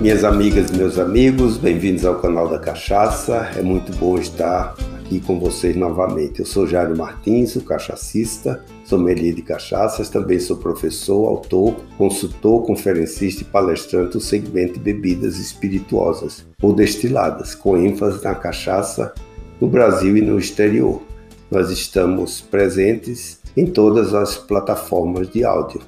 Minhas amigas e meus amigos, bem-vindos ao canal da Cachaça. É muito bom estar aqui com vocês novamente. Eu sou Jairo Martins, o cachacista, sommelier de cachaças, também sou professor, autor, consultor, conferencista e palestrante do segmento de bebidas espirituosas ou destiladas, com ênfase na cachaça no Brasil e no exterior. Nós estamos presentes em todas as plataformas de áudio.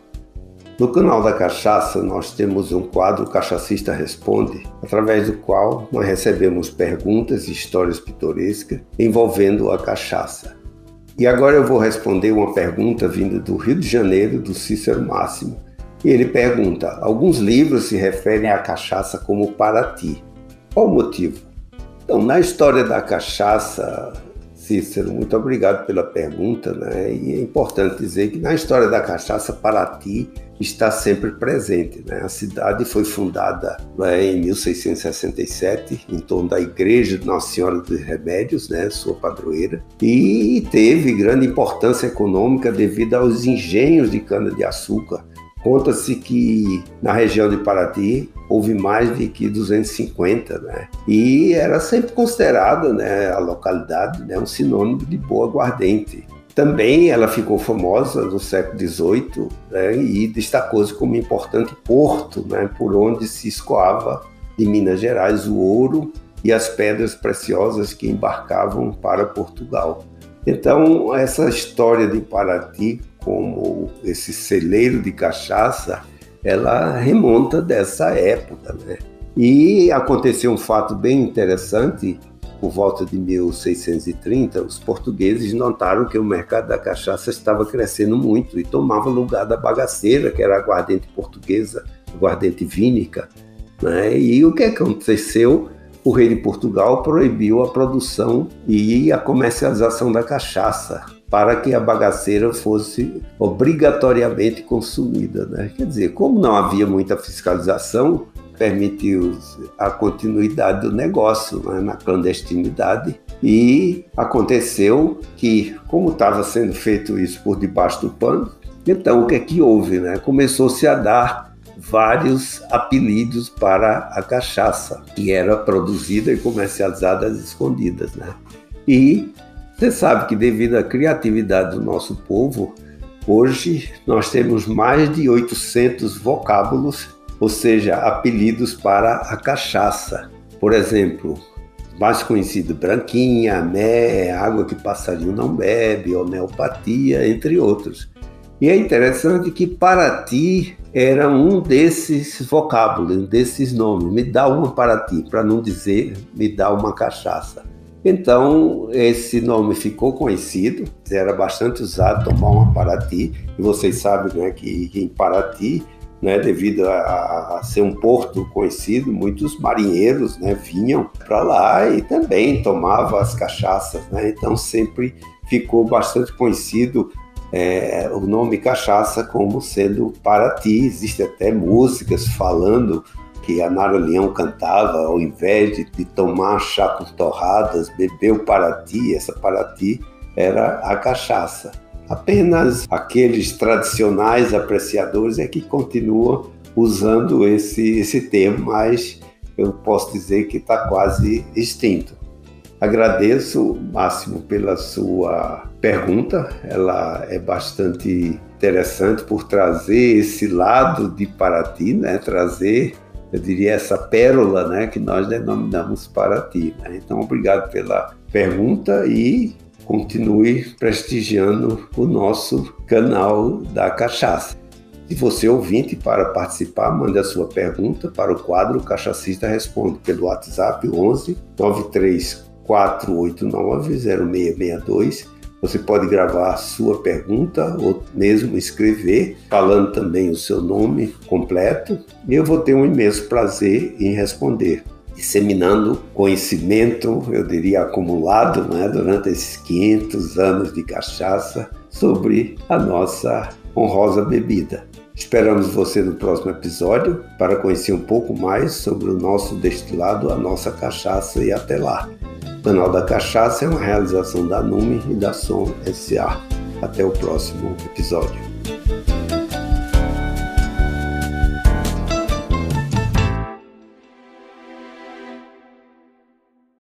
No canal da Cachaça, nós temos um quadro Cachacista Responde, através do qual nós recebemos perguntas e histórias pitorescas envolvendo a cachaça. E agora eu vou responder uma pergunta vinda do Rio de Janeiro, do Cícero Máximo. E ele pergunta: alguns livros se referem à cachaça como para ti. Qual o motivo? Então, na história da cachaça, Cícero, muito obrigado pela pergunta, né? E é importante dizer que na história da cachaça, Paraty está sempre presente. Né? A cidade foi fundada né, em 1667 em torno da Igreja de Nossa Senhora dos Remédios, né, sua padroeira, e teve grande importância econômica devido aos engenhos de cana-de-açúcar Conta-se que na região de Paraty houve mais de que 250, né? E era sempre considerada, né, a localidade, né, um sinônimo de boa aguardente. Também ela ficou famosa no século XVIII né, e destacou-se como importante porto, né, por onde se escoava de Minas Gerais o ouro e as pedras preciosas que embarcavam para Portugal. Então, essa história de Paraty como esse celeiro de cachaça, ela remonta dessa época, né? E aconteceu um fato bem interessante, por volta de 1630, os portugueses notaram que o mercado da cachaça estava crescendo muito e tomava lugar da bagaceira, que era a aguardente portuguesa, aguardente vínica. Né? E o que aconteceu? O rei de Portugal proibiu a produção e a comercialização da cachaça para que a bagaceira fosse obrigatoriamente consumida. Né? Quer dizer, como não havia muita fiscalização, permitiu a continuidade do negócio né, na clandestinidade e aconteceu que, como estava sendo feito isso por debaixo do pano, então o que é que houve? Né? Começou-se a dar vários apelidos para a cachaça, que era produzida e comercializada às escondidas. Né? E você sabe que devido à criatividade do nosso povo, hoje nós temos mais de 800 vocábulos, ou seja, apelidos para a cachaça. Por exemplo, mais conhecido branquinha, mé, água que passarinho não bebe, homeopatia, entre outros. E é interessante que para ti era um desses vocábulos, desses nomes. Me dá uma para ti, para não dizer me dá uma cachaça. Então, esse nome ficou conhecido, era bastante usado, tomar uma Paraty, e vocês sabem né, que em Paraty, né, devido a, a, ser um porto conhecido, muitos marinheiros né, vinham para lá e também tomavam as cachaças, né, então sempre ficou bastante conhecido é, o nome cachaça como sendo Paraty, existem até músicas falando que a Nara Leão cantava, ao invés de, de tomar chá com torradas, bebeu Paraty, essa Paraty era a cachaça. Apenas aqueles tradicionais apreciadores é que continuam usando esse, esse termo, mas eu posso dizer que está quase extinto. Agradeço, Máximo, pela sua pergunta, ela é bastante interessante por trazer esse lado de Paraty, né? trazer eu diria, essa pérola né, que nós denominamos para ti. Né? Então, obrigado pela pergunta e continue prestigiando o nosso canal da Cachaça. Se você é ouvinte para participar, mande a sua pergunta para o quadro Cachacista Responde pelo WhatsApp 11 93489 0662 você pode gravar sua pergunta ou mesmo escrever, falando também o seu nome completo, e eu vou ter um imenso prazer em responder, disseminando conhecimento, eu diria acumulado, né, durante esses 500 anos de cachaça sobre a nossa honrosa bebida. Esperamos você no próximo episódio para conhecer um pouco mais sobre o nosso destilado, a nossa cachaça e até lá. O canal da Cachaça é uma realização da Nume e da Som SA. Até o próximo episódio.